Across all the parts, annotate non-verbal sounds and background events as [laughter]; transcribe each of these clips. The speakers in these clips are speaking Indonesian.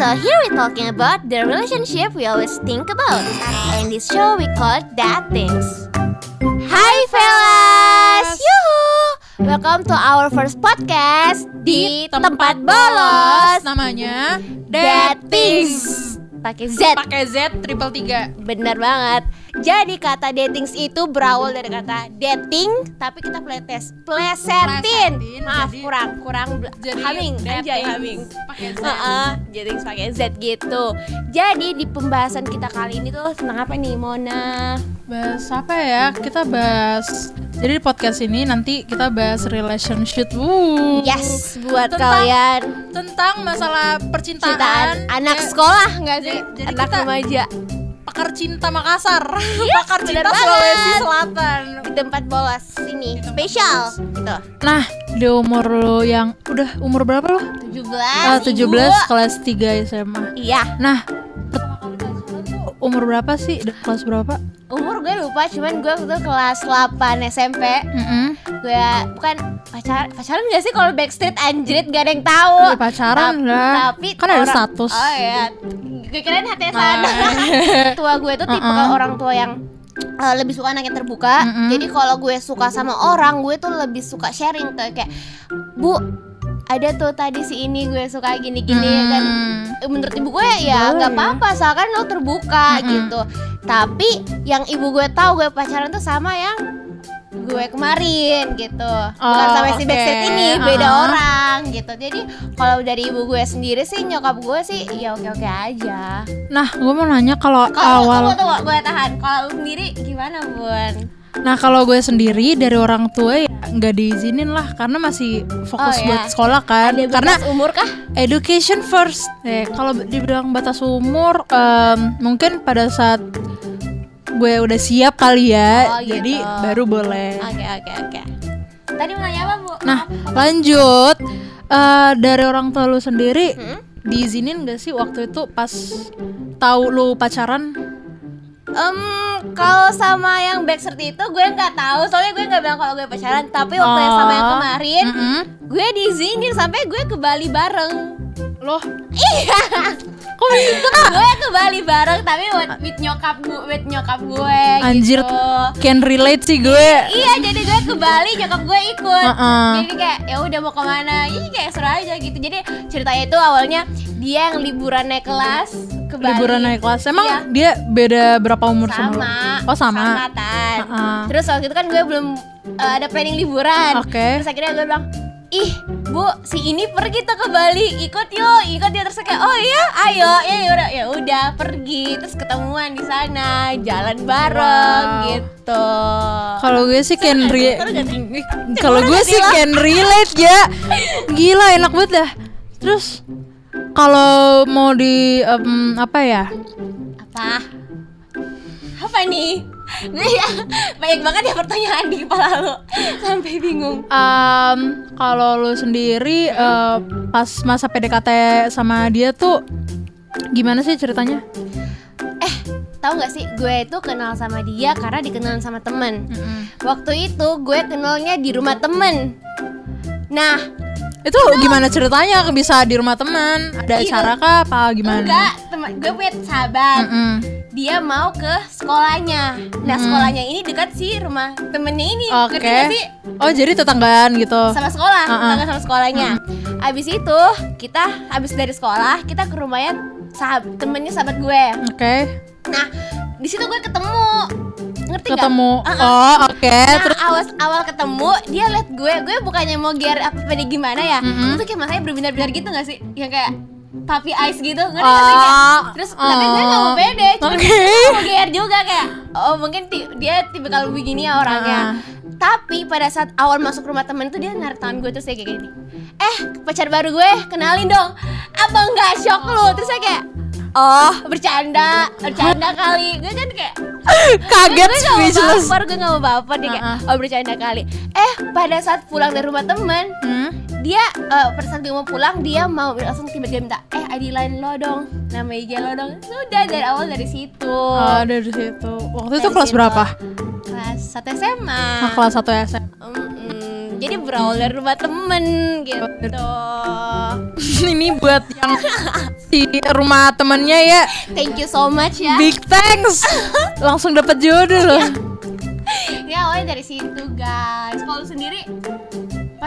So here we talking about the relationship we always think about. And this show we call That Things. Hi fellas, yuhu! Welcome to our first podcast di tempat bolos. namanya That Things. Pakai Z. pakai Z triple tiga Bener banget. Jadi kata datings itu berawal dari kata dating, tapi kita pletes, plesetin. Plesetin, Maaf, jadi- kurang, kurang jadi haming, anjay datings haming. pakai Z datings pakai Z gitu. Jadi di pembahasan kita kali ini tuh tentang apa nih, Mona? bahas apa ya kita bahas jadi di podcast ini nanti kita bahas relationship Wuh. Yes, buat Tentang kalian tentang masalah percintaan cintaan anak Ya, sekolah nggak sih? jadi- jadi anak kita- remaja pakar cinta Makassar Yes, [laughs] pakar bener cinta banget. Sulawesi Selatan di tempat bolos ini spesial gitu. nah di umur lo yang udah umur berapa lo? 17. Ah, 17 Ibu. kelas 3 SMA Iya, nah pertama kali pacaran tuh umur berapa sih kelas berapa? umur gue lupa cuman gue waktu itu kelas 8 SMP Mm-mm. gue bukan pacar pacaran gak sih kalau backstreet anjrit gak ada yang tahu Ya, pacaran Tap- lah. tapi Kan ada status. oh iya gue kirain HTSan Ah. [laughs] tua gue tuh tipe Uh-uh. orang tua yang uh, lebih suka anak yang terbuka Mm-mm. jadi kalau gue suka sama orang gue tuh lebih suka sharing tuh kayak bu ada tuh tadi si ini gue suka gini-gini kan Hmm. menurut ibu gue ya nggak apa-apa asalkan lo terbuka Mm-mm. gitu tapi yang ibu gue tahu gue pacaran tuh sama yang gue kemarin gitu bukan Oh, sama si oke. Backstreet ini beda Uh-uh. orang gitu jadi kalau dari ibu gue sendiri sih nyokap gue sih ya oke oke aja Nah, gue mau nanya kalau awal. tunggu tunggu gue tahan kalau sendiri gimana bun Nah, kalau gue sendiri dari orang tua ya nggak diizinin lah karena masih fokus Oh, ya. buat sekolah kan. ada karena umur kah education first. Eh, kalau dibilang batas umur, em, mungkin pada saat gue udah siap kali Oh, ya, gitu. jadi baru boleh. oke oke oke tadi mau nanya apa bu Nah, lanjut Eh, dari orang tua lu sendiri Hmm? diizinin gak sih waktu itu pas tahu lu pacaran? Em, kalau sama yang Backstreet itu gue nggak tahu soalnya gue nggak bilang kalau gue pacaran tapi waktu yang sama yang Oh. kemarin Mm-mm. gue diizinin sampai gue ke Bali bareng Loh, iya kok bisa gue ke Bali bareng tapi with, with nyokap gue with nyokap gue Anjir. gitu can relate sih gue. iya jadi gue ke Bali nyokap gue ikut Uh-uh. jadi kayak ya udah mau ke mana ini kayak seru aja gitu jadi ceritanya itu awalnya dia yang liburan naik kelas ke Bali liburan naik kelas emang Iya. dia beda berapa umur sama, sama oh sama, Tan. Uh-uh. terus waktu itu kan gue belum uh, ada planning liburan Oke. terus akhirnya gue bilang ih bu si ini pergi tuh ke Bali. Ikut yuk. Ikut yuk terus kayak oh iya? Ayo. Ya udah ya udah pergi. Terus ketemuan di sana jalan bareng Wow. gitu. Kalau gue sih can kalau gue sih can relate ya. Gila enak banget dah. Terus kalau mau di em, apa ya? Apa? Apa nih gue ya banyak banget ya pertanyaan di kepala lo sampai bingung. Em, kalau lu sendiri eh, pas masa PDKT sama dia tuh gimana sih ceritanya? Eh tahu nggak sih gue itu kenal sama dia karena dikenal sama temen. Waktu itu gue kenalnya di rumah temen. Nah itu gimana ceritanya? Bisa di rumah teman ada acara kah? Apa gimana? Enggak gue punya sahabat. Mm-mm. Dia mau ke sekolahnya Nah sekolahnya ini dekat sih rumah temennya ini Oke. Nggak sih? Oh jadi tetanggaan gitu. Sama sekolah, Uh-uh. tetangga sama sekolahnya Abis itu kita abis dari sekolah kita ke rumahnya sahab, temennya sahabat gue Oke. Nah di situ gue ketemu Ngerti? Ketemu. Uh-uh. Oh oke. Nah, Terus awal awal ketemu dia liat gue, gue bukannya mau gear apa apa gimana ya, Mm-mm. itu kayak matanya berbinar-binar gitu gak sih, yang kayak puppy eyes gitu, ngerti gak sih? Kayak- terus tapi gue gak mau pede, cuma gak mau gear juga kayak, oh mungkin ti- dia tipe kalau begini ya orangnya. Uh-uh. Tapi pada saat awal masuk rumah temen tuh dia narik tangan gue terus kayak gini, eh pacar baru gue kenalin dong, apa nggak shock lu? Terus saya kayak, oh bercanda, bercanda kali, gue kan kayak kaget gue gak mau speechless. baper, gue gak mau baper dia kayak, oh bercanda kali Eh, pada saat pulang dari rumah temen Hmm? Dia, eh, pada saat gue mau pulang, dia mau langsung tiba-tiba minta Eh, ID line lo dong, nama IG lo dong Sudah, dari awal dari situ Oh dari situ. Waktu itu kelas situ. berapa? Kelas 1 SMA Nah, kelas 1 SMA. Mm-mm. Jadi brawler rumah temen gitu. [laughs] Ini buat yang di rumah temennya ya Thank you so much ya. Big thanks [laughs] Langsung dapat jodoh loh Ya awalnya dari situ guys. Kalau sendiri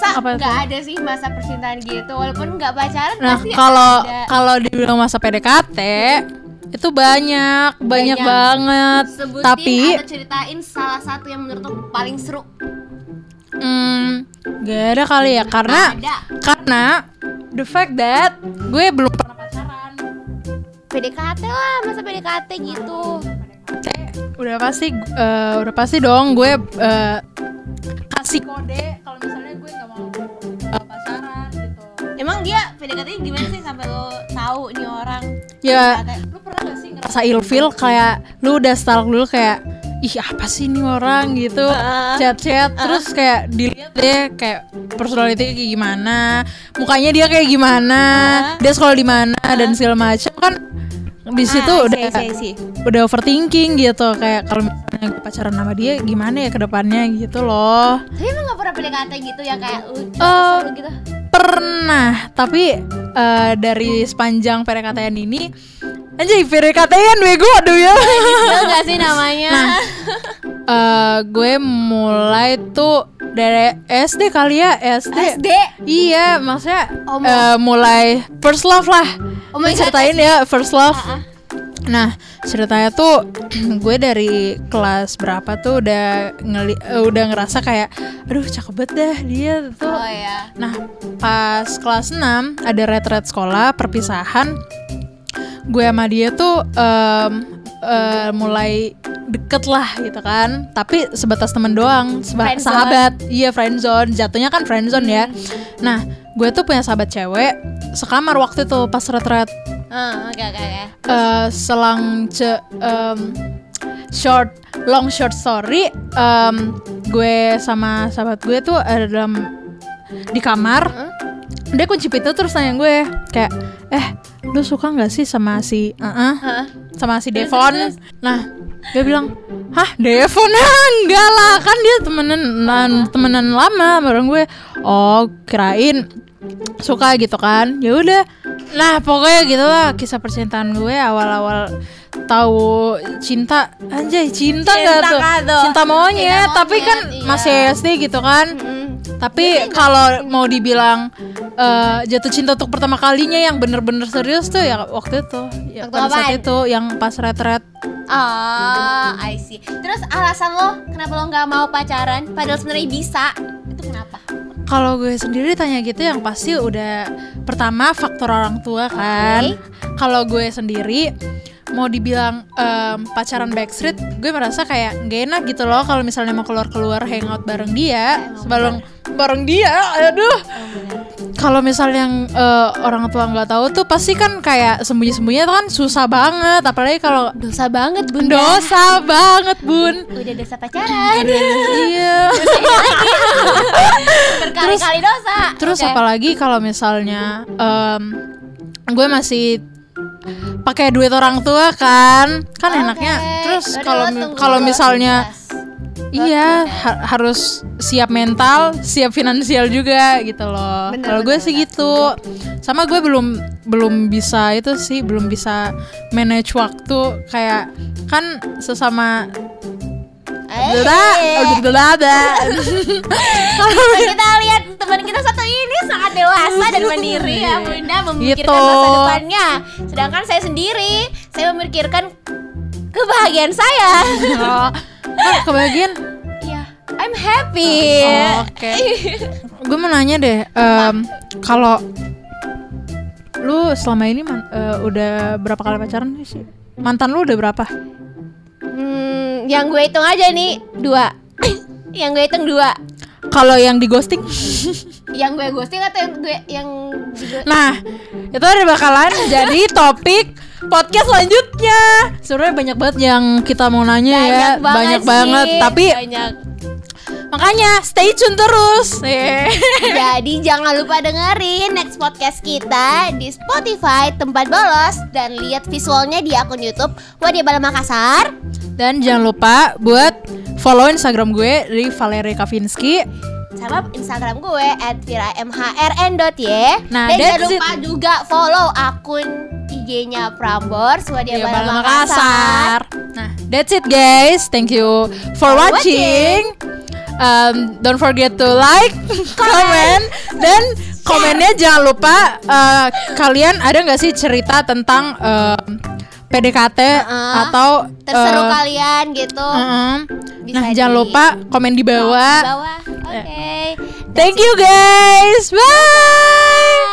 masa nggak ada sih masa percintaan gitu walaupun nggak pacaran Nah kalau kalau dibilang masa PDKT itu banyak, banyak, Banyak. banget. Sebutin Tapi atau ceritain salah satu yang menurut paling seru. hmm, gak ada kali ya karena Ada. karena the fact that gue belum pernah pacaran. PDKT lah, masa PDKT gitu. Udah pasti eh, udah pasti dong gue eh, kasih kode Emang dia PDKT gimana sih? Sampai lo tahu nih orang? Ya. PDKT? lu pernah gak sih ngerasa ilfil kayak lu udah stalk dulu kayak ih apa sih ini orang? gitu. Chat-chat terus kayak dilihat deh kayak personality kayak gimana mukanya dia kayak gimana dia sekolah di mana dan segala macam kan di situ Ah, udah see, see, see. udah overthinking gitu. Kayak kalau misalnya pacaran sama dia gimana ya ke depannya gitu loh. Tapi emang gak pernah PDKT gitu ya? Kayak lucu atau seru gitu? Pernah tapi eh, dari sepanjang PDKT ini anjay PDKT-an bego aduh ya Tahu gak sih namanya? Nah, eh gue mulai tuh dari SD kali ya SD. SD? Iya, maksudnya Oh, eh, mulai first love lah. Oh my God, ceritain ya first love. Ah, ah. Nah, ceritanya tuh [clears throat] gue dari kelas berapa tuh udah ngeli eh, udah ngerasa kayak aduh cakep banget dah dia tuh. Oh ya. Nah, pas kelas 6 ada retret sekolah perpisahan. Gue sama dia tuh em, eh, mulai deket lah gitu kan. Tapi sebatas temen doang, seba- Friendzone. sahabat. Iya, friendzone. Jatuhnya kan friendzone ya. Nah, gue tuh punya sahabat cewek sekamar waktu itu pas retret. Ah, Oke oke. Eh, selang ce em, short long short story em, gue sama sahabat gue tuh ada dalam di kamar. Dia kunci pintu terus nanya gue kayak eh lu suka nggak sih sama si uh Hah? sama si Devon? nah dia bilang hah Devon? [laughs] Enggak lah kan dia temenan nan- temenan lama bareng gue. Oh kirain suka gitu kan ya udah nah pokoknya gitu lah kisah percintaan gue awal-awal tahu cinta anjay cinta Cinta tuh kan tuh. cinta monyet Cinta tapi monyet, kan iya. masih SD gitu kan Mm-mm. tapi kalau mau dibilang eh, jatuh cinta untuk pertama kalinya yang bener-bener serius tuh ya waktu itu ya Waktu pada saat itu yang pas retret Ah, I see. Terus alasan lo kenapa lo nggak mau pacaran? Padahal sebenarnya bisa. Kalau gue sendiri tanya gitu yang pasti udah pertama faktor orang tua kan. Kalau gue sendiri mau dibilang em, pacaran backstreet, gue merasa kayak gak enak gitu loh kalau misalnya mau keluar-keluar hangout bareng dia, sebelum bareng dia, aduh. Kalau misalnya yang eh, orang tua nggak tahu tuh pasti kan kayak sembunyi-sembunyi tuh kan susah banget, apalagi kalau Dosa banget bunda. dosa banget bun. Udah dosa pacaran. iya. [laughs] Berkali-kali dosa. Terus Oke. apalagi kalau misalnya em, gue masih pakai duit orang tua kan, kan Oke. enaknya. Terus kalau kalau misalnya. Iya ha- harus siap mental, siap finansial juga gitu loh. Kalau gue sih gitu. Sama gue belum belum bisa itu sih, belum bisa manage waktu kayak kan sesama Eh, Dada, dada. Nah, kita lihat teman kita satu ini sangat dewasa dan mandiri ya bunda memikirkan Gitu. masa depannya. Sedangkan saya sendiri, saya memikirkan kebahagiaan saya. Ah, kebagian Iya, I'm happy. Oh, Oke. [laughs] gue mau nanya deh, em, kalau lu selama ini man- eh, udah berapa kali pacaran sih? Mantan lu udah berapa? Hmm, yang gue hitung aja nih dua. [coughs] yang gue hitung dua. Kalau yang di ghosting? [laughs] Yang gue ghosting atau yang gue yang gue Nah, itu ada bakalan jadi topik podcast selanjutnya. Sebenarnya banyak banget yang kita mau nanya ya, banyak sih. banget. Tapi banyak. makanya stay tune terus. [laughs] Jadi jangan lupa dengerin next podcast kita di Spotify tempat bolos dan lihat visualnya di akun YouTube Wadia Bala Makassar. Dan jangan lupa buat follow Instagram gue di Valerie Kavinsky. sama Instagram gue @viramhrn.y. Nah, Dan jangan lupa juga follow akun IG-nya Prambors Swadia Iya, Bala Makassar. Nah, that's it guys. Thank you for watching. Um, don't forget to like, [laughs] comment, dan komennya jangan lupa uh, kalian ada nggak sih cerita tentang um, PDKT Uh-uh. atau Terseru uh, kalian gitu. uh-uh. Bisa Nah, jangan lupa komen di Di bawah. bawah. Oke. Thank you guys. Bye.